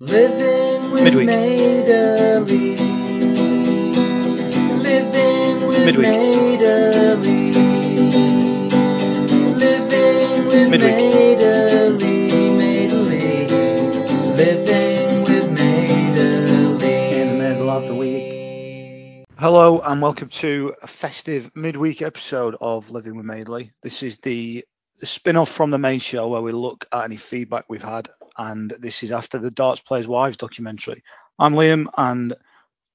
Living with Midweek. Madeley. Living with Midweek. Madeley. Living with Midweek. Madeley. Madeley. Living with Madeley. In the middle of the week. Hello and welcome to a festive midweek episode of Living with Madeley. This is the, the spin-off from the main show where we look at any feedback we've had, and this is after the Darts Players Wives documentary. I'm Liam, and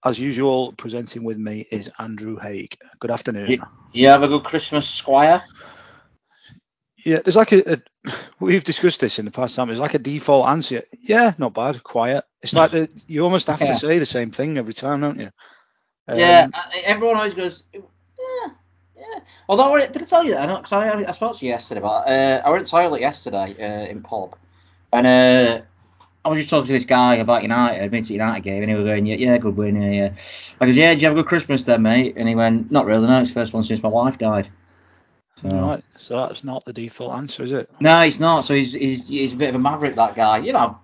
as usual, presenting with me is Andrew Haig. Good afternoon. You, you have a good Christmas, Squire? Yeah, there's like a, a we've discussed this in the past time. There's like a default answer. Yeah, not bad, quiet. It's like the, you almost have Yeah. to say the same thing every time, don't you? Um, yeah, everyone always goes, yeah, yeah. Although, I, did I tell you that? I, don't, cause I, I spoke to you yesterday, but uh, I went to toilet yesterday uh, in pub, and uh, I was just talking to this guy about United, I'd United game, and he was going, yeah, yeah, good win, yeah, yeah. I goes, yeah, did you have a good Christmas then, mate? And he went, not really, no, it's the first one since my wife died. So, Right, so that's not the default answer, is it? No, he's not. So he's, he's he's a bit of a maverick, that guy. You know,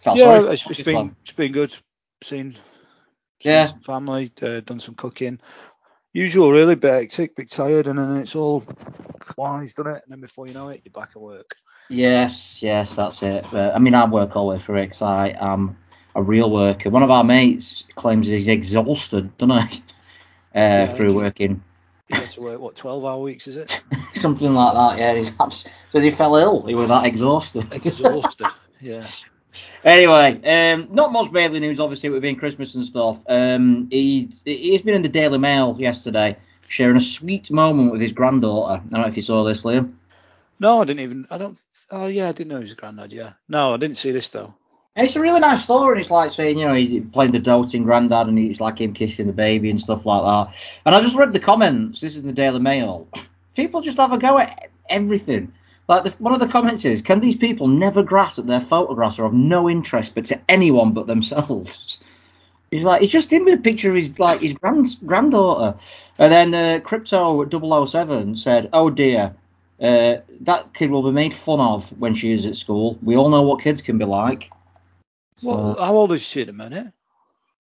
felt yeah, sorry it's, it's been it's been good. Seen, seen Yeah. some family, uh, done some cooking. Usual, really, bit hectic, bit tired, and then it's all flies, done it? And then before you know it, you're back at work. Yes, yes, that's it. But, I mean, I work all the way through it 'cause I am a real worker. One of our mates claims he's exhausted, doesn't he? Uh, through he- working You get to work what 12 hour weeks, is it? something like that. Yeah, he's abs- so he fell ill. He was that exhausted. Exhausted. yeah. Anyway, um, not much Bailey news, obviously, with being Christmas and stuff. Um, he he's been in the Daily Mail yesterday, sharing a sweet moment with his granddaughter. I don't know if you saw this, Liam. No, I didn't even. I don't. Oh yeah, I didn't know he was a granddad. Yeah. No, I didn't see this though. It's a really nice story, and it's like saying, you know, he's playing the doting granddad, and it's like him kissing the baby and stuff like that. And I just read the comments. This is in the Daily Mail. People just have a go at everything. Like the, one of the comments is, can these people never grasp that their photographs are of no interest but to anyone but themselves? He's like, it's just him with a picture of his like his grand granddaughter. And then uh, Crypto 007 said, oh dear, uh, that kid will be made fun of when she is at school. We all know what kids can be like. Well, how old is she at the minute?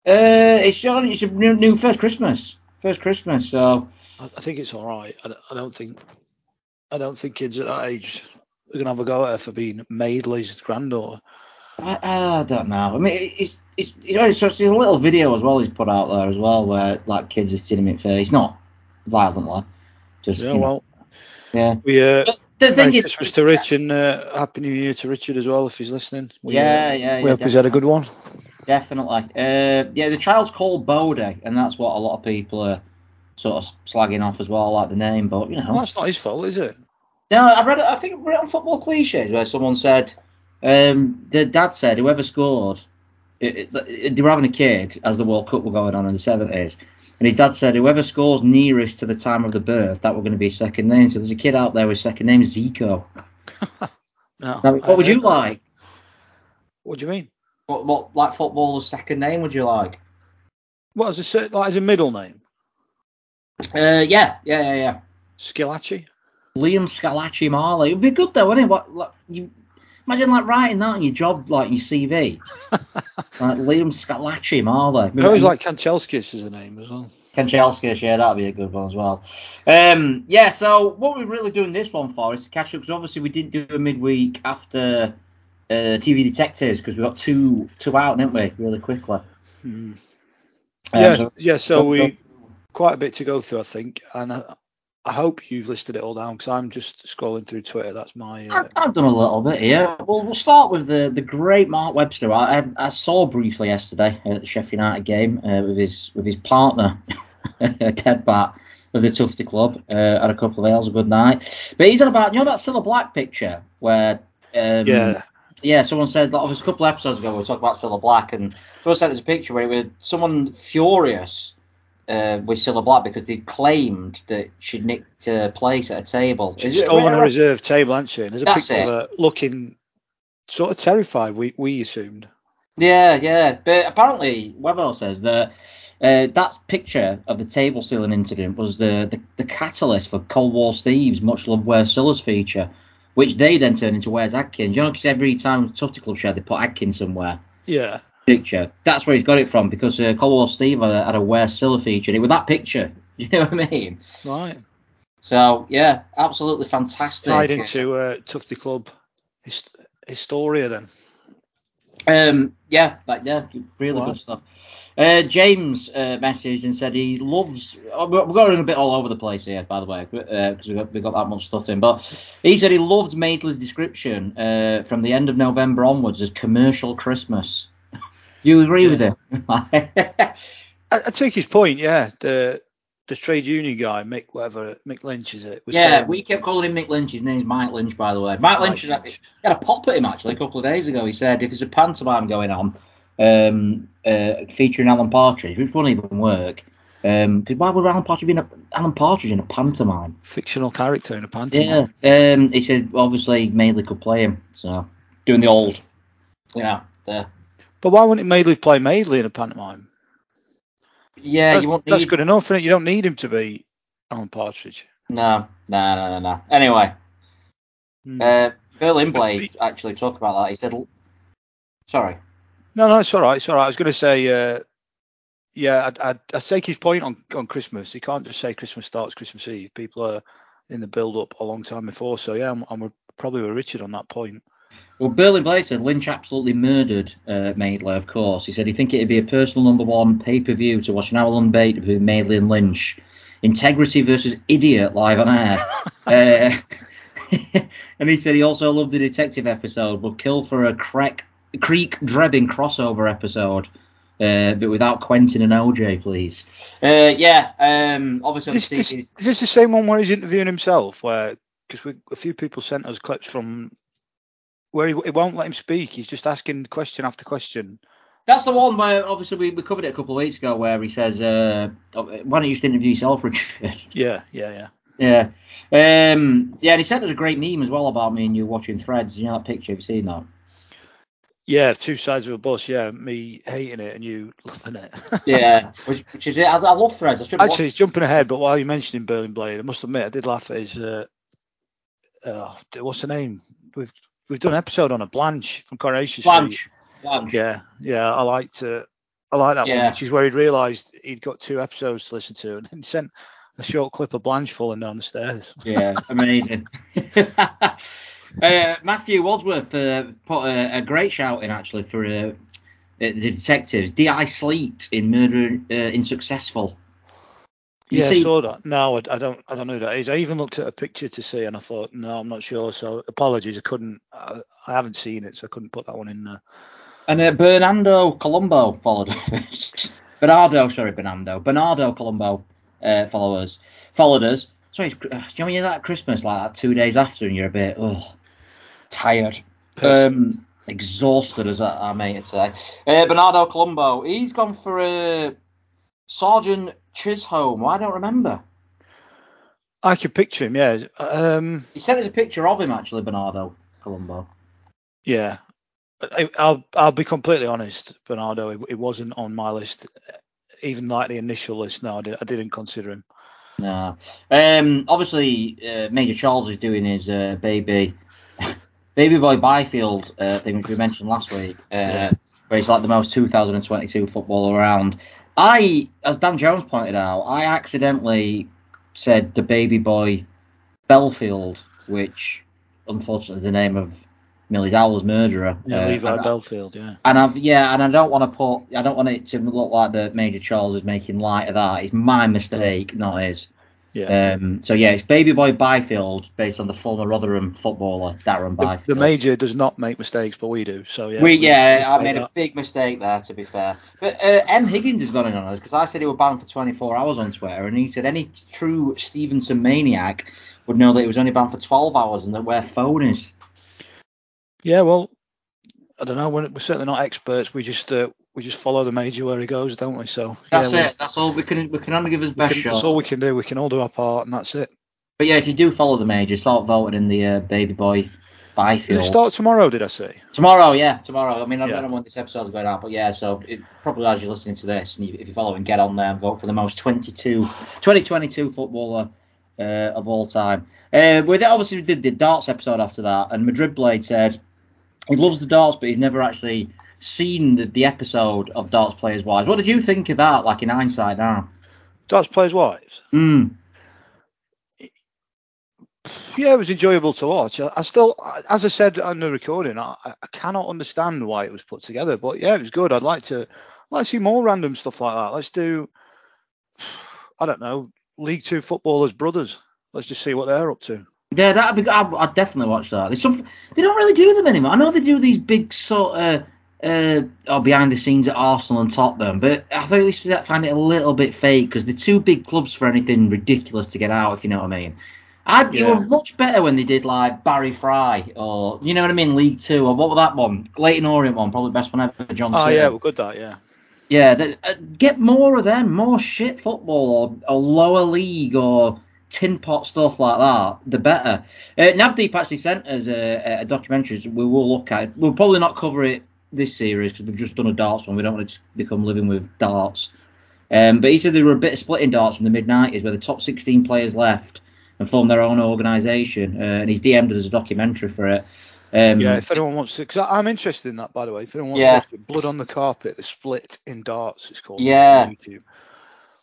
Uh, it's your, it's a new, new first Christmas, first Christmas. So I, I think it's all right. I, don't- I don't think. I don't think kids at that age are gonna have a go at her for being Madeley's granddaughter. I, I don't know. I mean, it's it's you know, it's just there's a little video as well he's put out there as well where like kids are sitting him in face, not violently, just Yeah. you know, Well, yeah. we uh, the thing Merry is, Christmas to Rich and uh, Happy New Year to Richard as well if he's listening. We, Yeah, uh, yeah, We yeah, hope he's had a good one. definitely. Uh, yeah, the child's called Bodie, and that's what a lot of people are sort of slagging off as well, like the name. But you know, Well, that's not his fault, is it? No, I've read. I think I read it on football cliches where someone said, um, the dad said whoever scored, it, it, they were having a kid as the World Cup were going on in the seventies, and his dad said whoever scores nearest to the time of the birth, that were going to be his second name. So there's a kid out there with second name Zico. No. Now, what would I- you like? What do you mean? What, what like footballer's second name would you like? What as a like as a middle name? Uh, yeah, yeah, yeah, yeah. Schillaci. Liam Schillaci Marley. It'd be good though, wouldn't it? What like, you imagine like writing that on your job, like your CV, like Liam Schillaci Marley. I always like Kanchelskis as a name as well. Kanchelskis, yeah, that'd be a good one as well. Um, yeah, so what we're really doing this one for is to catch up because obviously we didn't do a midweek after uh, TV Detectives because we got two two out, didn't we? Really quickly. Hmm. Um, yeah, so- yeah. So we quite a bit to go through, I think, and I, I hope you've listed it all down because I'm just scrolling through Twitter. That's my. Uh, I've, I've done a little bit here. Well, we'll start with the, the great Mark Webster. I, I, I saw briefly yesterday at the Sheffield United game uh, with his with his partner Ted Bat of the Tufty Club. Uh, had a couple of ales, a good night. But he's on about you know that Cilla Black picture where um, yeah, yeah, someone said like, was a couple of episodes ago we were talking about Cilla Black, and first sent us a picture where it was someone furious uh, with Cilla Black because they claimed that she'd nicked a place at a table. she's Is it- stolen a where- reserve table, hasn't she? And there's a That's picture it. of her looking sort of terrified. We we assumed. Yeah, yeah. But apparently, Webber says that uh, that picture of the table stealing incident was the, the, the catalyst for Cold War Steve's Much loved Where Cilla's feature, which they then turned into Where's Adkins. You know, because every time Tufty Club shared, they put Adkins somewhere. Yeah. Picture. That's where he's got it from because uh, Cold War Steve had a, had a Where Cilla feature in it with that picture. You know what I mean? Right. So yeah, absolutely fantastic. Tied into uh, Tufty Club hist- Historia then. Um, yeah, but yeah, really Wow. good stuff. Uh, James uh, messaged and said he loves. oh, We're going a bit all over the place here, by the way, because we got we got that much stuff in. But he said he loved Madeley's description uh, from the end of November onwards as commercial Christmas. Do you agree with him? I, I take his point. Yeah. The the trade union guy, Mick, whatever Mick Lynch is it? was yeah, saying- we kept calling him Mick Lynch. His name's Mike Lynch, by the way. Mike Lynch, Mike had- he had a pop at him actually a couple of days ago. He said if there's a pantomime going on um, uh, featuring Alan Partridge, which wouldn't even work. Um 'cause why would Alan Partridge be in a, Alan Partridge in a pantomime? fictional character in a pantomime. Yeah. Um, he said obviously Madeley could play him, so doing the old, yeah, the, But why wouldn't Madeley play Madeley in a pantomime? yeah. That- you won't that's good enough, is You don't need him to be Alan Partridge. no, no, no, no, no. Anyway, Hmm. uh, Berlin Blade actually talked about that. He said, sorry. No, no, it's all right. It's all right. I was going to say, uh, yeah, I'd, I'd, I'd take his point on, on Christmas. You can't just say Christmas starts Christmas Eve. People are in the build up a long time before. So, yeah, I'm, I'm probably with Richard on that point. Well, Berlin Blade said Lynch absolutely murdered uh, Madeley, of course. He said he'd think it'd be a personal number one pay per view to watch an hour long debate between Madeley and Lynch. Integrity versus idiot live on air. uh, and he said he also loved the detective episode, but kill for a crack, Creek Drebbing crossover episode. Uh, but without Quentin and OJ, please. Uh, yeah, um, obviously, this, this, is this the same one where he's interviewing himself? Where because a few people sent us clips from where he, won't let him speak. He's just asking question after question. That's the one where obviously we, we covered it a couple of weeks ago, where he says, uh, "Why don't you just interview yourself, Richard?" Yeah, yeah, yeah. Yeah. Um, yeah, and he sent us a great meme as well about me and you watching Threads. You know that picture? Have you seen that? Yeah, two sides of a bus. Yeah, me hating it and you loving it. Yeah. which, which is it. I, I love Threads. I should Actually, it's jumping ahead, but while you're mentioning Berlin Blade, I must admit I did laugh at his. Uh, uh, what's the name? We've we've done an episode on a Blanche from Coronation Street. Blanche. Blanche. Yeah, yeah, I liked uh, I like that Yeah. one, which is where he'd realised he'd got two episodes to listen to, and he sent a short clip of Blanche falling down the stairs. Yeah, amazing. uh, Matthew Wadsworth uh, put a, a great shout in actually for uh, the detectives. D.I. Sleet in Murder uh, in Successful. You yeah, see- I saw that. No, I, I don't. I don't know who that is. I even looked at a picture to see, and I thought, no, I'm not sure. So apologies, I couldn't. I, I haven't seen it, so I couldn't put that one in there. And uh, Bernardo Colombo followed us. Bernardo, sorry, Bernardo. Bernardo Colombo uh, followers followed us. Sorry, uh, do you know when you're at Christmas like that two days after and you're a bit oh tired, um, exhausted as I, I may say. Uh, Bernardo Colombo, he's gone for uh, Sergeant Chisholm. I don't remember. I could picture him. Yeah. Um. He sent us a picture of him actually, Bernardo Colombo. Yeah. I, I'll I'll be completely honest, Bernardo. It, it wasn't on my list, even like the initial list. No, I, did, I didn't consider him. No. Um, obviously, uh, Major Charles is doing his uh, baby, baby boy Byfield uh, thing, which we mentioned last week, uh, Yeah. where he's like the most 2022 footballer around. I, as Dan Jones pointed out, I accidentally said the baby boy Bellfield, which unfortunately is the name of Millie Dowler's murderer. Yeah, Uh, Levi and- Bellfield. Yeah. and I've yeah, and I don't want to put, I don't want it to look like the Major Charles is making light of that. It's my mistake, not his. Yeah. Um, so yeah, it's Baby Boy Byfield, based on the former Rotherham footballer Darren Byfield. the major does not make mistakes, but we do. So yeah. we yeah, I made say a big mistake there, to be fair. But uh, M Higgins has gone in on us because I said he was banned for 24 hours on Twitter, and he said any true Stevenson maniac would know that he was only banned for 12 hours and that where phone is. Yeah. Well, I don't know. We're, we're certainly not experts. We just uh, we just follow the major where he goes, don't we? So That's yeah, we- it. That's all we can. We can only give his we best can- shot. that's all we can do. We can all do our part, and that's it. But yeah, if you do follow the major, start voting in the uh, Baby Boy Byfield. it start tomorrow? Did I say? Tomorrow, yeah, tomorrow. I mean, I Yeah. don't know when this episode's going out, but yeah, so it, probably as you're listening to this, and you, if you're following, get on there and vote for the most 22, 2022 footballer uh, of all time. Uh, we did- obviously did the darts episode after that, and Madrid Blade said he loves the darts, but he's never actually seen the, the episode of Darts Players Wives. What did you think of that? Like in hindsight now. Darts Players Wives. Mm. Yeah, it was enjoyable to watch. I, I still, as I said on the recording, I, I cannot understand why it was put together. But yeah, it was good. I'd like to, I'd like to see more random stuff like that. Let's do, I don't know, League Two footballers brothers. Let's just see what they're up to. Yeah, that'd be. I'd, I'd definitely watch that. There's some. They don't really do them anymore. I know they do these big sort of. Uh, or behind the scenes at Arsenal and Tottenham, but I think used to find it a little bit fake because they're too big clubs for anything ridiculous to get out, if you know what I mean. I, Yeah. It was much better when they did like Barry Fry or you know what I mean, League Two or what was that one? Leyton Orient one, probably the best one ever. John. Oh yeah, well, good that. Yeah. Yeah, uh, get more of them, more shit football or, or lower league or tin pot stuff like that, the better. Uh, Navdeep actually sent us a, a documentary so we will look at. We'll probably not cover it this series because we've just done a darts one. We don't want to become living with darts. Um, but he said there were a bit of split in darts in the mid 90s where the top 16 players left and formed their own organisation. Uh, and he's DM'd us a documentary for it. Um, Yeah, if anyone wants to, because I'm interested in that, by the way. If anyone wants Yeah. to watch it, Blood on the Carpet, the split in darts, it's called. Yeah.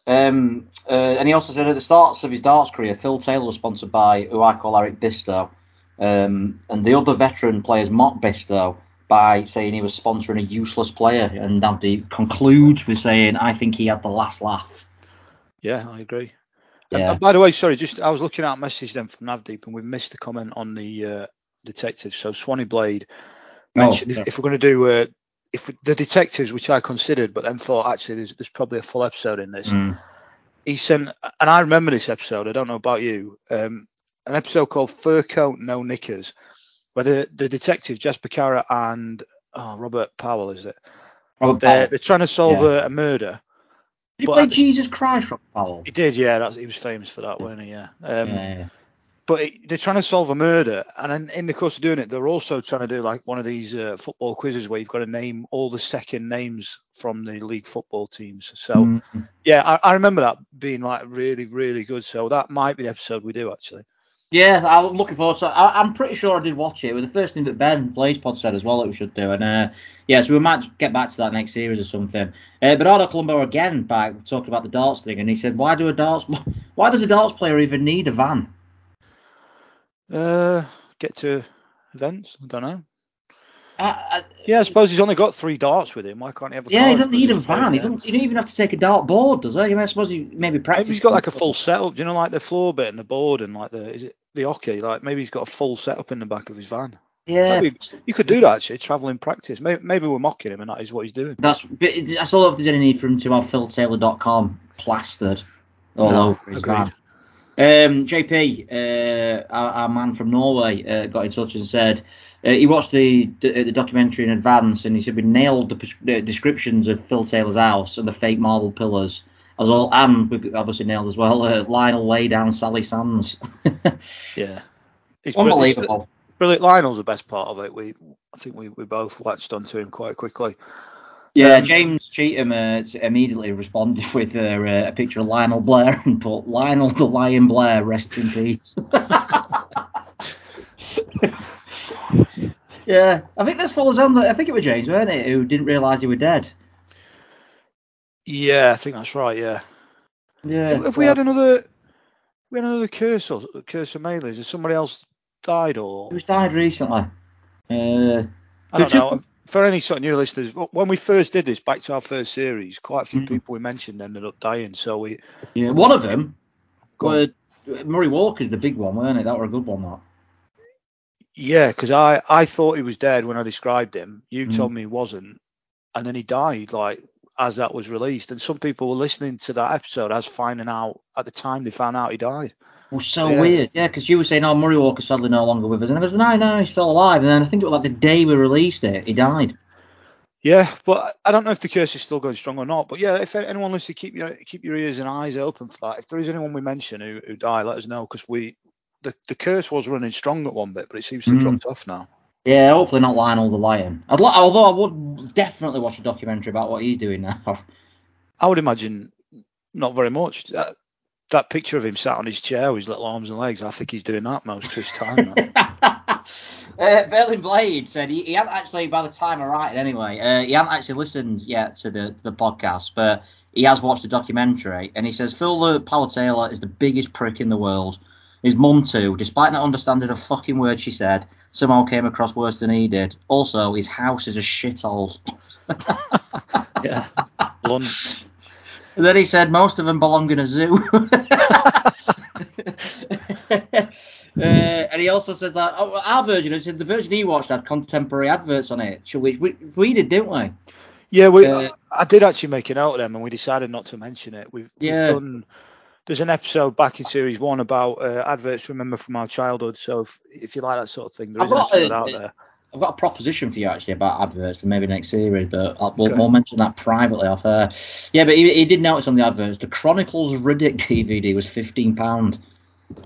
Um, uh, and he also said at the starts of his darts career, Phil Taylor was sponsored by who I call Eric Bristow, um, and the other veteran players Mark Bristow by saying he was sponsoring a useless player, and Navdi concludes with saying, "I think he had the last laugh." Yeah, I agree. Yeah. and by the way, sorry, just I was looking at a message then from Navdeep, and we've missed a comment on the uh, detectives. So Swanee Blade mentioned yeah. if, if we're going to do uh, if the detectives, which I considered, but then thought actually there's, there's probably a full episode in this. Mm. He sent, and I remember this episode. I don't know about you. Um, an episode called Fur Coat No Knickers, where the, the detectives Jasper Carrott and oh, Robert Powell is it? Robert They're, Powell. they're trying to solve Yeah. a, a murder. Did he but play Jesus Christ, Robert Powell? He did, yeah. That's, he was famous for that, weren't he? Yeah. Um, yeah, yeah. but it, they're trying to solve a murder, and in, in the course of doing it, they're also trying to do like one of these uh, football quizzes where you've got to name all the second names from the league football teams. So Mm. yeah, I, I remember that being like really, really good. So that might be the episode we do actually. Yeah, I'm looking forward to it. I, I'm pretty sure I did watch it. It was the first thing that Ben Blazepod said as well that we should do. And uh, yeah, so we might get back to that next series or something. Uh, but Ardo Colombo again back talking about the darts thing, and he said, "Why do a darts? Why does a darts player even need a van? Uh, get to events. I don't know. I, I, Yeah, I suppose he's only got three darts with him. Why can't he have a yeah, he doesn't need a van. He doesn't. He don't even have to take a dart board, does he? I, mean, I suppose he maybe practice. Maybe he's got like a full setup. Do you know, like the floor bit and the board and like the is it the hockey? Like maybe he's got a full setup in the back of his van. Yeah, Maybe you could do that actually, travelling practice. Maybe, maybe we're mocking him and that is what he's doing. That's. I still don't know if there's any need for him to have philtaylor.com plastered all No, over his agreed. van. Um, JP, uh, our, our man from Norway, uh, got in touch and said uh, he watched the, the the documentary in advance and he said we nailed the pres- uh, descriptions of Phil Taylor's house and the fake marble pillars. As well, and we obviously nailed as well uh, Lionel lay down Sally Sands. Yeah, brilliant. Unbelievable. Brilliant. Lionel's the best part of it. We, I think we, we both latched onto him quite quickly. Yeah, Um, James Cheatham uh, immediately responded with uh, uh, a picture of Lionel Blair and put Lionel the Lion Blair, rest in peace. yeah, I think this falls on. I think it was James, weren't it, who didn't realise he were dead. Yeah, I think that's right. Yeah. Yeah. If we had another, we had another curse or curse of Melees, has somebody else died or? Who's died recently? Uh, I don't know. For any sort of new listeners, when we first did this, back to our first series, quite a few Mm. people we mentioned ended up dying. So we, yeah, one of them. Were, Murray Walker's the big one, weren't it? That were a good one. That. yeah, because I, I thought he was dead when I described him. You Mm. told me he wasn't, and then he died like as that was released. And some people were listening to that episode as finding out at the time they found out he died. was so Yeah. weird. Yeah, because you were saying, oh, Murray Walker's sadly no longer with us. And I was, no, no, he's still alive. And then I think it was like the day we released it, he died. Yeah, but I don't know if the curse is still going strong or not. But yeah, if anyone wants to keep your keep your ears and eyes open for that, if there is anyone we mention who, who died, let us know because we the, the curse was running strong at one bit, but it seems to have Mm. dropped off now. Yeah, hopefully not Lionel the Lion. I'd li- although I would definitely watch a documentary about what he's doing now. I would imagine not very much. That, that picture of him sat on his chair with his little arms and legs, I think he's doing that most of his time. Uh, Berlin Blade said he, he hadn't actually, by the time I write it anyway, uh, he hadn't actually listened yet to the to the podcast, but he has watched the documentary, and he says Phil Palatella is the biggest prick in the world. His mum too, despite not understanding a fucking word she said, somehow came across worse than he did. Also, his house is a shithole. Yeah. Blunt. And then he said most of them belong in a zoo. uh, and he also said that oh, our version, he said the version he watched had contemporary adverts on it, which we, we did, didn't we? Yeah, we. Uh, I did actually make a note of them, and we decided not to mention it. We've, we've Yeah. done. There's an episode back in series one about uh, adverts remember from our childhood. So if, if you like that sort of thing, there is an episode a- out there. I've got a proposition for you actually about adverts for maybe next series, but I'll, we'll, we'll mention that privately off air. Yeah, but he, he did notice on the adverts the Chronicles of Riddick DVD was fifteen pound.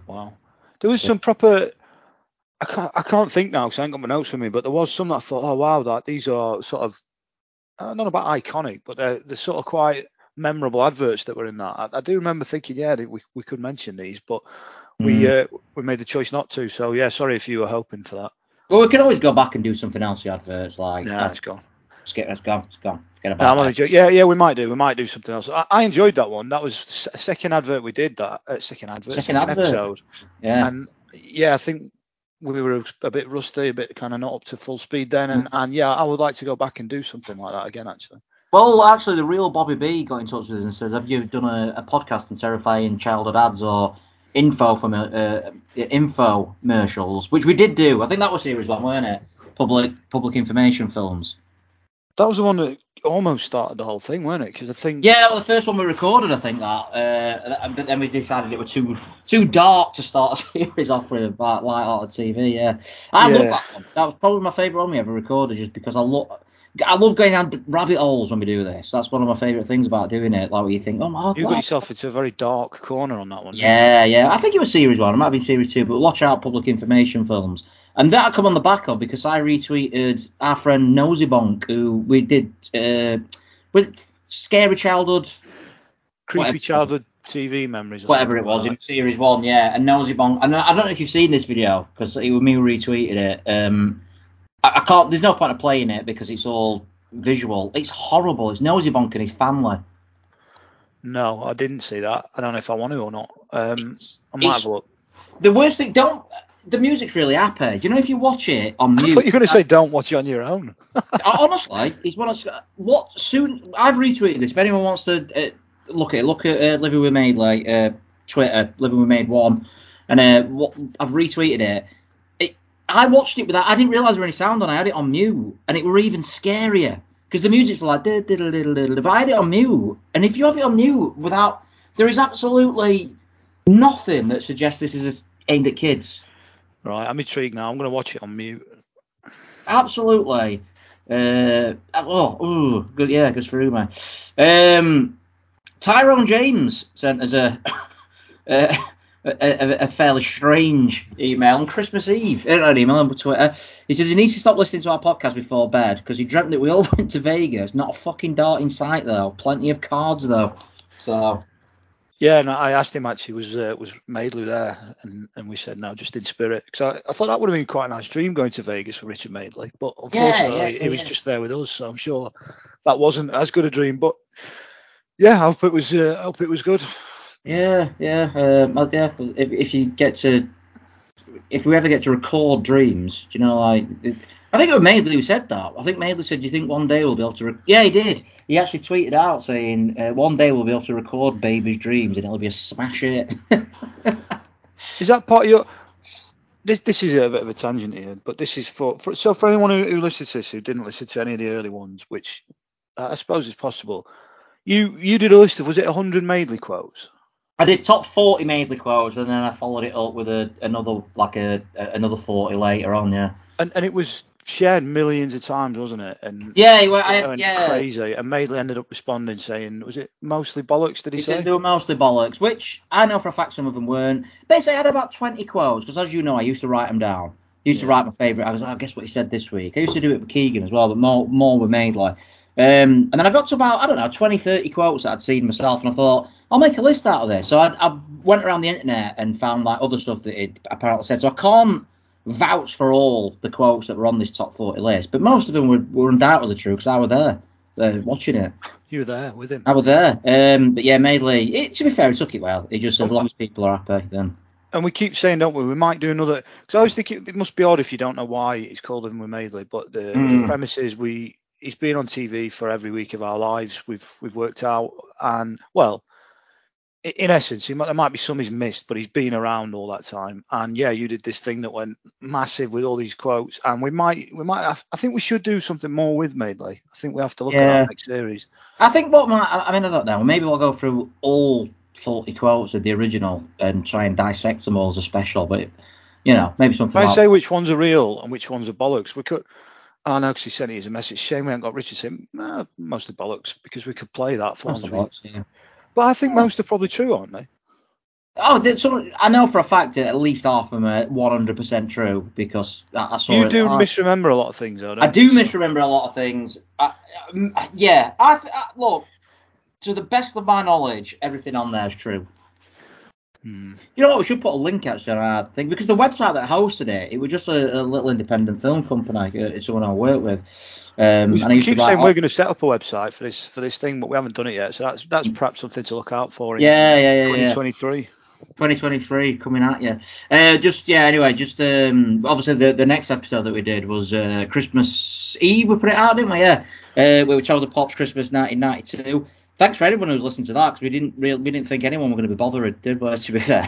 Wow. There was some proper. I can't. I can't think now because I ain't got my notes with me. But there was some that I thought, oh wow, that these are sort of. Uh, not about iconic, but they're, they're sort of quite memorable adverts that were in that. I, I do remember thinking, yeah, we we could mention these, but we uh, we made the choice not to. So yeah, sorry if you were hoping for that. Well, we can always go back and do something else with adverts like. Yeah, uh, it's gone. let's get let's go, let's go, get No, I'm about only it. jo- yeah, yeah, we might do. We might do something else. I, I enjoyed that one. That was s- second advert we did. That uh, second advert, Second advert. episode. Yeah. And yeah, I think we were a bit rusty, a bit kind of not up to full speed then. And, and yeah, I would like to go back and do something like that again, actually. Well, actually, the real Bobby B got in touch with us and says, "Have you done a, a podcast on terrifying childhood ads or info from uh, uh, info commercials?" Which we did do. I think that was series one, weren't it? Public public information films. That was the one that almost started the whole thing, weren't it? Because I think Yeah, well, the first one we recorded, I think that, uh, but then we decided it was too too dark to start a series off with about light hearted TV. Yeah, I love that one. That was probably my favourite one we ever recorded, just because I love. I love going down rabbit holes when we do this. That's one of my favourite things about doing it. Like you think, oh my god. you got yourself into a very dark corner on that one. Yeah, yeah. I think it was series one. It might have been series two, but watch out, public information films. And that I come on the back of because I retweeted our friend Nosy Bonk, who we did uh, with scary childhood, Creepy Whatever. childhood TV memories. Or whatever it was, like in series one, yeah. And Nosy Bonk, and I I don't know if you've seen this video because it was me who retweeted it. Um, I, I can't. There's no point of playing it because it's all visual. It's horrible. It's Nosy Bonk and his family. No, I didn't see that. I don't know if I want to or not. Um, It's- I might it's- have a look. The worst thing, don't. The music's really happy. You know if you watch it on I thought you were going to say don't watch it on your own. honestly, he's one of what soon. I've retweeted this. If anyone wants to uh, look at it, look at uh, Living with Madeley, uh, Twitter, Living with Made One, and uh, what I've retweeted it. I watched it without. I didn't realise there was any sound on. I had it on mute, and it were even scarier because the music's like diddle diddle diddle diddle. But I had it on mute, and if you have it on mute without, there is absolutely nothing that suggests this is aimed at kids. Right, I'm intrigued now. I'm going to watch it on mute. Absolutely. Uh, oh, ooh, good, yeah, goes through me. Um, Tyrone James sent us a, a, a, a fairly strange email on Christmas Eve. Uh, Not an email on Twitter. He says he needs to stop listening to our podcast before bed because he dreamt that we all went to Vegas. Not a fucking dart in sight though. Plenty of cards though. So Yeah, and I asked him actually was uh, was Madeley there, and, and we said no, just in spirit. Because I, I thought that would have been quite a nice dream going to Vegas for Richard Maidley, but unfortunately yeah, he was just there with us, so I'm sure that wasn't as good a dream. But yeah, I hope it was. Uh, I hope it was good. Yeah, yeah, um, yeah. If, if you get to, if we ever get to record dreams, do you know, like, it, I think it was Madeley who said that. I think Madeley said, "Do you think one day we'll be able to?" Re-? Yeah, he did. He actually tweeted out saying, uh, "One day we'll be able to record baby's dreams, and it'll be a smash hit." Is that part of your? This this is a bit of a tangent here, but this is for, for so for anyone who, who listens to this who didn't listen to any of the early ones, which I suppose is possible. You you did a list of was it 100 Madeley quotes? I did top forty Madeley quotes, and then I followed it up with a, another like a, a another forty later on. Yeah. And and it was shared millions of times, wasn't it? And Yeah, well, I, and yeah. crazy. And Madeley ended up responding saying, was it mostly bollocks? Did he, He say? said they were mostly bollocks, which I know for a fact some of them weren't. Basically, I had about 20 quotes because, as you know, I used to write them down. I used to write my favourite. I was like, oh, guess what he said this week. I used to do it with Keegan as well, but more more were made like. Um, and then I got to about, I don't know, 20, 30 quotes that I'd seen myself, and I thought, I'll make a list out of this. So I, I went around the internet and found like other stuff that it apparently said. So I can't vouch for all the quotes that were on this top 40 list, but most of them were, were undoubtedly true because I were there uh, watching it. You were there with him. I was there. Um, but yeah, Madeley, it, to be fair, he took it well. He just said, as long as people are happy, then. And we keep saying, don't we? We might do another. Because I always think it, it must be odd if you don't know why it's called Living with Madeley. But the, Mm. the premise is we he's been on TV for every week of our lives. We've we've worked out, and well, in essence, he might, there might be some he's missed, but he's been around all that time. And yeah, you did this thing that went massive with all these quotes, and we might we might have, I think we should do something more with Madeley. I think we have to look at Yeah. our next series. I think what my, I mean, I don't know. Maybe we'll go through all 40 quotes of the original and try and dissect them all as a special. But, you know, maybe something If I like say which ones are real and which ones are bollocks, we could. I know because he sent it as a message. Shame we haven't got Richard saying nah, mostly bollocks because we could play that for us, yeah. But I think most are probably true, aren't they? Oh, I know for a fact that at least half of them are 100% true because I, I saw You it. do I, misremember a lot of things, though. Don't you? I do? So- misremember a lot of things. I, yeah, I look to the best of my knowledge, everything on there is true. Hmm. You know what? We should put a link actually on our thing because the website that hosted it, it was just a, a little independent film company. Uh, it's someone I work with. Um, We, and I we keep saying all- we're going to set up a website for this for this thing, but we haven't done it yet. So that's that's perhaps something to look out for in Yeah, yeah, yeah, yeah. 2023. 2023 coming at you. Uh, just yeah. Anyway, just um, obviously the the next episode that we did was uh, Christmas Eve. We put it out, didn't we? Yeah. Uh, we were told the Pops Christmas 1992. Thanks for anyone who was listening to that because we didn't really, we didn't think anyone were going to be bothered, did we? To be fair.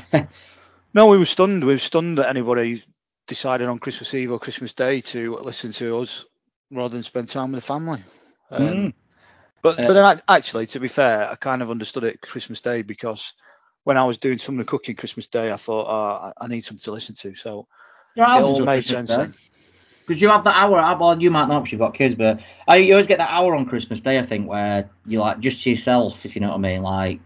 No, we were stunned. We were stunned that anybody decided on Christmas Eve or Christmas Day to listen to us rather than spend time with the family. Um, Mm. But Uh, but then ac- actually, to be fair, I kind of understood it Christmas Day because when I was doing some of the cooking Christmas Day, I thought, oh, I I need something to listen to. So it all made Christmas sense. Because you have that hour, well, you might not because you've got kids, but I, you always get that hour on Christmas Day, I think, where you're like just to yourself, if you know what I mean. Like,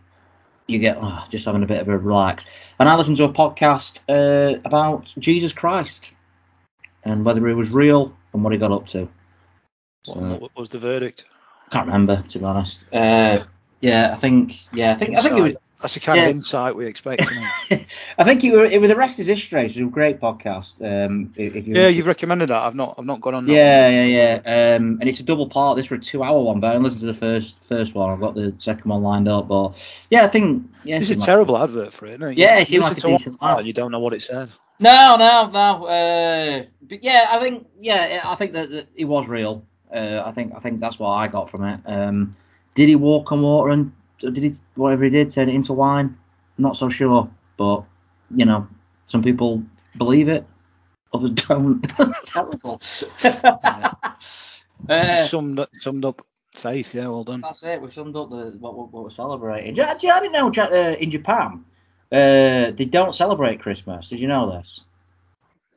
you get oh, just having a bit of a relax. And I listened to a podcast uh, about Jesus Christ and whether he was real and what he got up to. What, So, what was the verdict? can't remember, to be honest. Uh, yeah, I think, yeah, I think, I think it was. That's the kind yeah. of insight we expect. I think it was, it was the rest is history. It's a great podcast. Um, if you yeah, you've recommended that. I've not I've not gone on. that Yeah, one. yeah, yeah. Um, and it's a double part. This for a two-hour one, but I listened to the first first one. I've got the second one lined up, but yeah, I think yeah. It's it a terrible advert for it, isn't it? Yeah, You it seemed like a one decent part, lad. You don't know what it said. No, no, no. Uh, but yeah, I think yeah, I think that, that it was real. Uh, I think I think that's what I got from it. Um, did he walk on water and did he whatever he did turn it into wine? Not so sure, but you know, some people believe it, others don't. Terrible. Uh, summed up, summed up faith. Yeah, well done. That's it. We've summed up the what, what, what we're celebrating. Do you- do you- I didn't know uh, in Japan uh, they don't celebrate Christmas. Did you know this?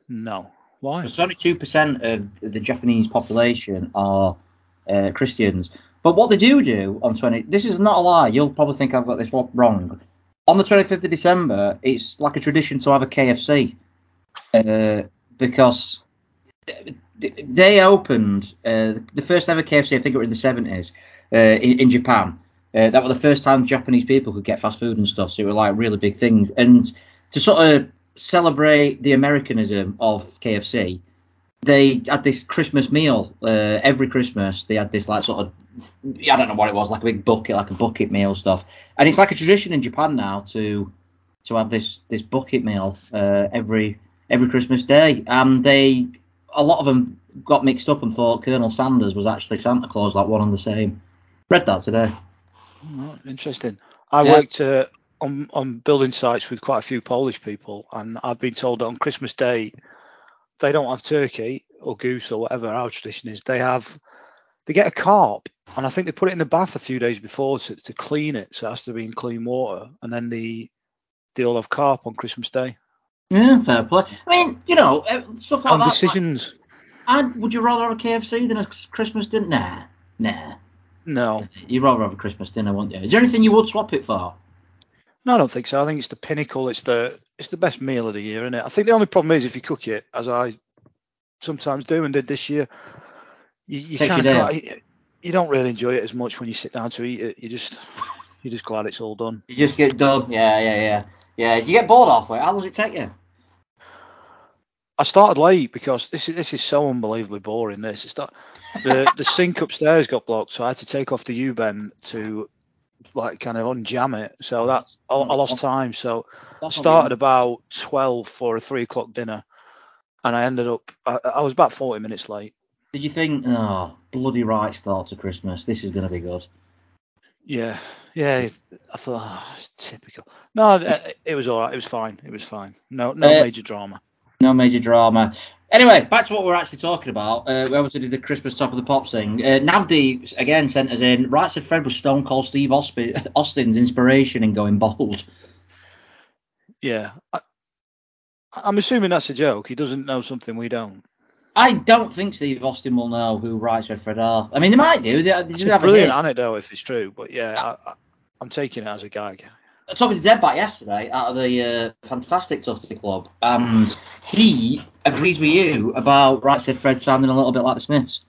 No, why? It's only two percent of the Japanese population are uh, Christians. But what they do do on 20, this is not a lie. You'll probably think I've got this wrong. On the 25th of December, it's like a tradition to have a KFC uh, because they opened uh, the first ever KFC. I think it was in the 70s uh, in, in Japan. Uh, that was the first time Japanese people could get fast food and stuff. So it was like a really big thing. And to sort of celebrate the Americanism of KFC, they had this Christmas meal uh, every Christmas. They had this like sort of I don't know what it was, like a big bucket, like a bucket meal stuff. And it's like a tradition in Japan now to to have this this bucket meal uh, every every Christmas day. And they a lot of them got mixed up and thought Colonel Sanders was actually Santa Claus, like one and the same. Read that today. Oh, interesting. I Yeah. worked uh, on on building sites with quite a few Polish people, and I've been told that on Christmas Day they don't have turkey or goose or whatever our tradition is. They have they get a carp, and I think they put it in the bath a few days before to, to clean it, so it has to be in clean water, and then the they all have carp on Christmas Day. Yeah, fair play. I mean, you know, uh, stuff like And that. decisions, And would you rather have a KFC than a Christmas dinner? Nah, nah. no, You'd rather have a Christmas dinner, wouldn't you? Is there anything you would swap it for? No, I don't think so. I think it's the pinnacle. It's the it's the best meal of the year, isn't it? I think the only problem is if you cook it, as I sometimes do and did this year, you, you you kind of you don't really enjoy it as much when you sit down to eat it. You just you're just glad it's all done. You just get done. Yeah, yeah, yeah. Yeah, you get bored halfway. How long does it take you? I started late because this is this is so unbelievably boring. This it's not, the the sink upstairs got blocked, so I had to take off the U bend to like kind of unjam it. So that I, I lost time. So I started about twelve for a three o'clock dinner, and I ended up I, I was about forty minutes late. Did you think, oh, bloody right start to Christmas? This is going to be good. Yeah, yeah. I thought oh, it's typical. No, it, it was all right. It was fine. It was fine. No, no Uh, major drama. No major drama. Anyway, back to what we're actually talking about. Uh, we obviously did the Christmas top of the pops thing. Uh, Navdi again sent us in. Right said Fred was Stone Cold Steve Austin, Austin's inspiration in going bold. Yeah. I, I'm assuming that's a joke. He doesn't know something we don't. I don't think Steve Austin will know who Right said Fred are. I mean, they might do. They, they It's a have a brilliant hit. anecdote if it's true, but yeah, I, I, I'm taking it as a gag. Thomas dead back yesterday out of the uh, fantastic Tufty Club, and he agrees with you about Right said Fred sounding a little bit like the Smiths,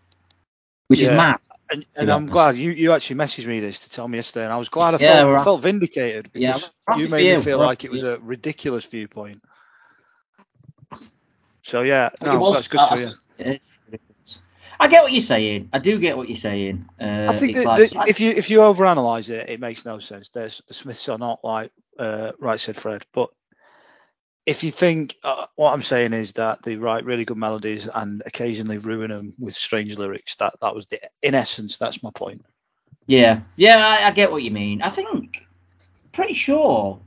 which Yeah. is mad. And, and I'm glad you, you actually messaged me this to tell me yesterday, and I was glad I Yeah, felt, I felt vindicated because we're you made me feel We're like it was a ridiculous viewpoint. So yeah, no, was- that's good I- to hear. I- get what you're saying. I do get what you're saying. Uh, I think that, like, that if you if you overanalyze it, it makes no sense. There's the Smiths are not like uh, right said Fred, but if you think uh, what I'm saying is that they write really good melodies and occasionally ruin them with strange lyrics, that that was the in essence that's my point. yeah, yeah, I, I get what you mean. I think, pretty sure,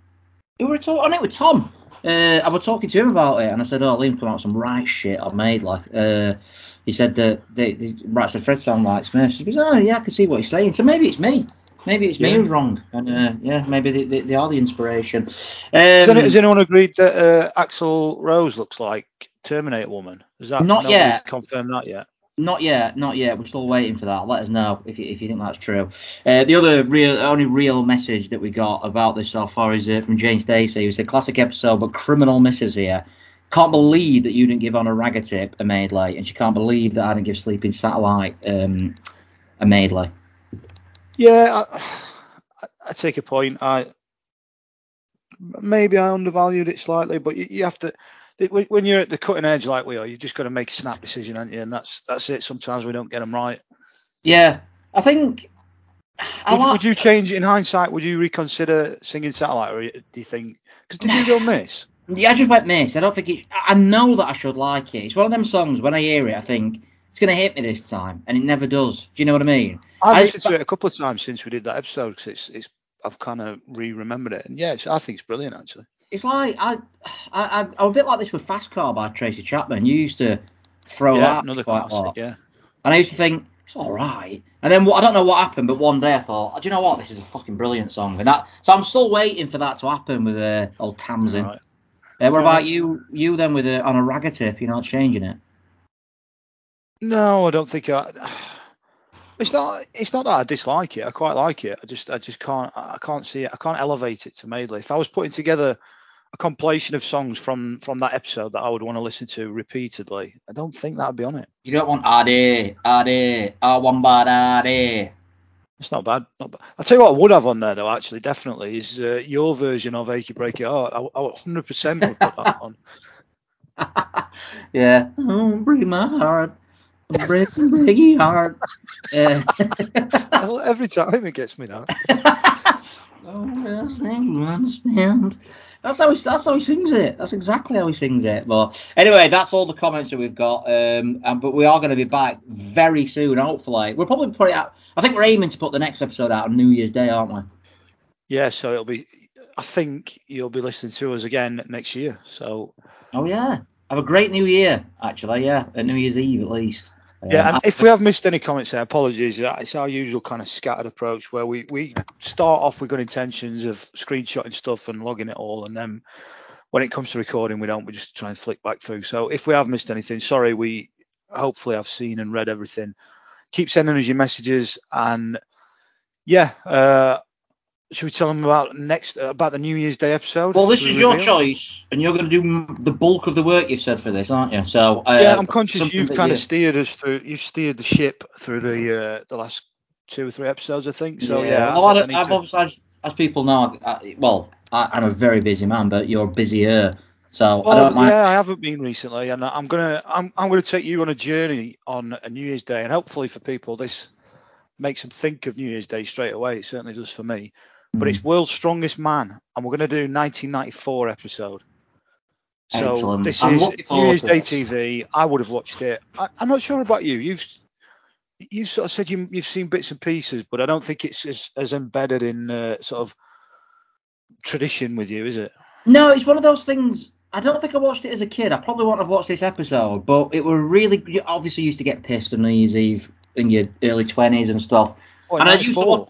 we were talking on it with Tom. Uh, I was talking to him about it, and I said, "Oh, Liam come out with some right shit I've made." Like, uh, he said that they, they right said Fred sound like Smiths. He goes, "Oh, yeah, I can see what he's saying." So maybe it's me. Maybe it's me who's wrong, and uh, yeah, maybe they, they, they are the inspiration. Um, Has, any, has anyone agreed that uh, Axl Rose looks like Terminator Woman? Is that Not yet. confirmed that yet? Not yet, not yet. We're still waiting for that. Let us know if you, if you think that's true. Uh, the other real, only real message that we got about this so far is uh, from Jane Stacey, who said, "Classic episode, but criminal misses here. Can't believe that you didn't give on a ragga tip a medley, and she can't believe that I didn't give Sleeping Satellite um, a medley. Yeah, I, I, take a point. I maybe I undervalued it slightly, but you, you have to when you're at the cutting edge like we are, you've just got to make a snap decision, haven't you? And that's that's it. Sometimes we don't get them right. Yeah, I think. I Would, like- would you change in hindsight? Would you reconsider singing satellite, or do you think? Because did you go miss? Yeah, I just went miss. I don't think it. I know that I should like it. It's one of them songs. When I hear it, I think it's gonna hit me this time, and it never does. Do you know what I mean? I've I- listened to it a couple of times since we did that episode because it's it's I've kind of re-remembered it, and yeah, it's, I think it's brilliant actually. It's like I, I, I, I'm a bit like this with Fast Car by Tracy Chapman. You used to throw yeah, that another quite a classic. lot, Yeah. and I used to think it's all right. And then what, I don't know what happened, but one day I thought, "Oh, do you know what? This is a fucking brilliant song, and that. So I'm still waiting for that to happen with uh, old Tamsin. Right. Uh, what about you? You then with a, on a ragga tip? You're not changing it. No, I don't think I. It's not. It's not that I dislike it. I quite like it. I just. I just can't. I can't see it. I can't elevate it to medley. If I was putting together a compilation of songs from from that episode that I would want to listen to repeatedly, I don't think that'd be on it. You don't want Ade, Ade, Awamba Ade. It's not bad. Not bad. I'll tell you what I would have on there though. Actually, definitely is uh, your version of "Achy Break Your Heart." I, I 100% would put that on. yeah. Oh, break my heart. Break, break your heart. Uh, Every time it gets me that. Oh, well, you understand. That's how he that's how he sings it. That's exactly how he sings it. But anyway, that's all the comments that we've got. Um, and, but we are going to be back very soon, hopefully. We'll probably put it out. I think we're aiming to put the next episode out on New Year's Day, aren't we? Yeah, so it'll be. I think you'll be listening to us again next year. So Oh yeah. Have a great New Year, actually. Yeah, at New Year's Eve at least. Yeah, Um, and if we have missed any comments there, apologies. It's our usual kind of scattered approach where we, we start off with good intentions of screenshotting stuff and logging it all, and then when it comes to recording, we don't. We just try and flick back through. So if we have missed anything, sorry. We hopefully have seen and read everything. Keep sending us your messages, and yeah, uh, should we tell them about next about the New Year's Day episode? well, this is your reveal? choice, and you're going to do the bulk of the work you've said for this, aren't you? So uh, yeah, I'm conscious you've kind you- of steered us through. You've steered the ship through the uh, the last two or three episodes, I think. So yeah, well, I I I've to- obviously, as, as people know, I, well, I, I'm a very busy man, but you're busier. So I don't mind. yeah, I haven't been recently, and I'm gonna I'm I'm gonna take you on a journey on a New Year's Day, and hopefully for people this makes them think of New Year's Day straight away. It certainly does for me. But Mm. it's World's Strongest Man, and we're gonna do 1994 episode. So Excellent. this I'm is looking New forward Year's to Day this. TV. I would have watched it. I, I'm not sure about you. You've you sort of said you, you've seen bits and pieces, but I don't think it's as, as embedded in uh, sort of tradition with you, is it? No, it's one of those things. I don't think I watched it as a kid. I probably wouldn't have watched this episode, but it were really. You obviously used to get pissed on New Year's Eve in your early twenties and stuff. Oh, And I used to watch-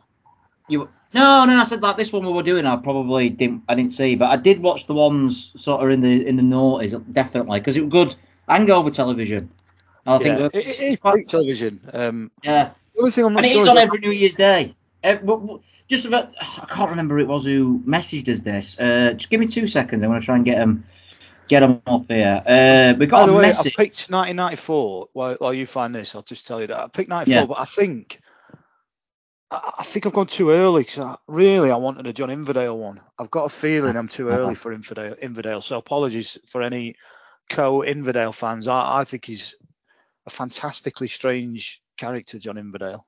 You no, no. I said like this one we were doing. I probably didn't. I didn't see, but I did watch the ones sort of in the in the noughties definitely because it was good hangover television. I Yeah, think it, it is great television. Um, yeah. the only thing I'm not And sure is is on every New Year's Day. Just about, I can't remember who it was who messaged us this. Uh, just give me two seconds. I'm to try and get them, get them up here. Uh, we By the a way, I picked 1994. While, while you find this, I'll just tell you that I picked 94, Yeah. but I think I, think I've gone too early because really I wanted a John Inverdale one. I've got a feeling I'm too early for Inverdale. Inverdale, so apologies for any co-Inverdale fans. I, I think he's a fantastically strange character, John Inverdale.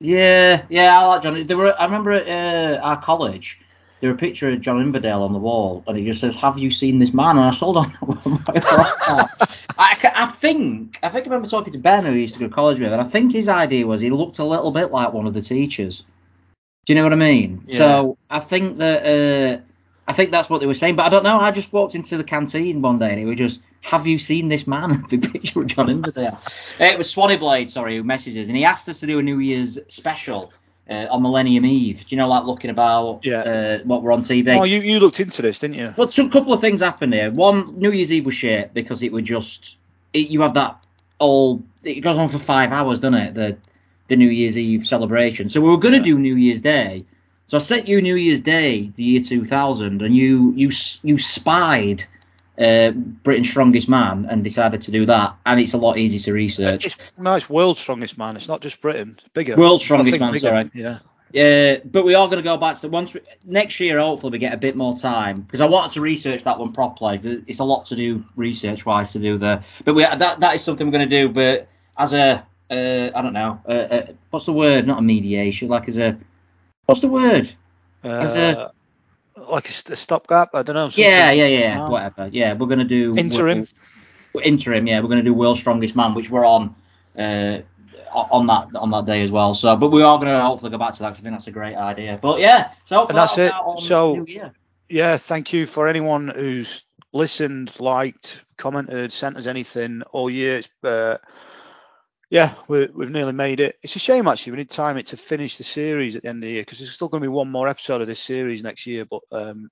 Yeah, yeah, I like John. There were, I remember at uh, our college, there were a picture of John Inverdale on the wall, and he just says, "Have you seen this man?" And I sold on. I, I think, I think I remember talking to Ben, who used to go to college with, and I think his idea was he looked a little bit like one of the teachers. Do you know what I mean? Yeah. So I think that, uh, I think that's what they were saying, but I don't know. I just walked into the canteen one day, and it was just, "Have you seen this man?" The picture of John Inverdale. Uh, It was Swanee Blade, sorry, who messages, and he asked us to do a New Year's special uh, on Millennium Eve. Do you know, like looking about Yeah. uh, what were on TV? Oh, you, you looked into this, didn't you? But some couple of things happened here. One, New Year's Eve was shit because it was just it, you have that all. It goes on for five hours, doesn't it? The the New Year's Eve celebration. So we were going to Yeah. do New Year's Day. So I sent you New Year's Day, the year 2000, and you you you spied uh, Britain's Strongest Man and decided to do that. And it's a lot easier to research. It's, no, it's world's strongest man. It's not just Britain. It's bigger. World's Strongest Man, bigger. sorry. Yeah. Uh, but we are going to go back to once we, next year. Hopefully, we get a bit more time because I wanted to research that one properly. It's a lot to do research wise to do there. But we that that is something we're going to do. But as a uh, I don't know, uh, uh, what's the word? Not a mediation, like as a what's the word? As Uh, like a, a stopgap. I don't know. Yeah, yeah, yeah, Oh. whatever. Yeah, we're to do Interim. interim, yeah, we're to do World's Strongest Man, which we're on. Uh, on that on that day as well. So, but we are to hopefully go back to that 'cause I think that's a great idea. But yeah, so hopefully And that's it. So- yeah, thank you for anyone who's listened, liked, commented, sent us anything all year. It's, uh, yeah, we, we've nearly made it. It's a shame actually. We need time it to finish the series at the end of the year because there's still going to be one more episode of this series next year, but um,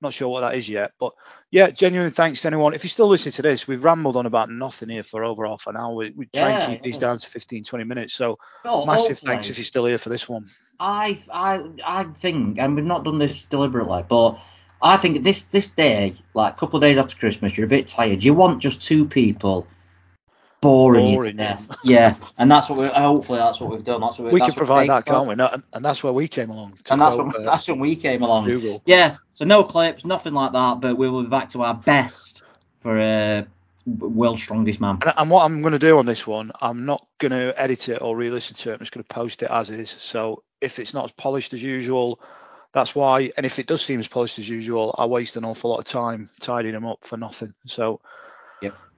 not sure what that is yet. But yeah, genuine thanks to anyone. If you're still listening to this, we've rambled on about nothing here for over half an hour. We, we try Yeah, and keep these yeah. down to 15, 20 minutes. So Oh, massive hopefully. thanks if you're still here for this one. I, I, I think, and we've not done this deliberately, but I think this this day, like a couple of days after Christmas, you're a bit tired. You want just two people boring, Boring. Yeah, and that's what we're. Hopefully, that's what we've done. That's what We that's can provide that, can't we? No, and, and that's where we came along. And that's when uh, that's when we came along. Google. Yeah, so no clips, nothing like that, but we will be back to our best for uh, World's Strongest Man. And, and what I'm going to do on this one, I'm not going to edit it or re-listen to it. I'm just going to post it as is. So if it's not as polished as usual, that's why. And if it does seem as polished as usual, I waste an awful lot of time tidying them up for nothing. So.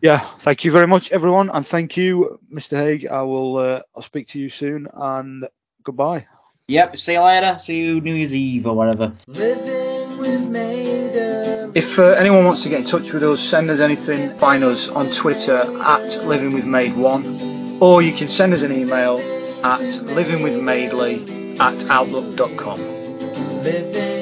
Yeah, thank you very much, everyone, and thank you, Mr. Haig. I will. Uh, I'll speak to you soon, and goodbye. Yep, see you later. See you New Year's Eve or whatever. Living with Madeley. If uh, anyone wants to get in touch with us, send us anything, find us on Twitter at Living with Maid One, or you can send us an email at livingwithmadeley at outlook.com. Living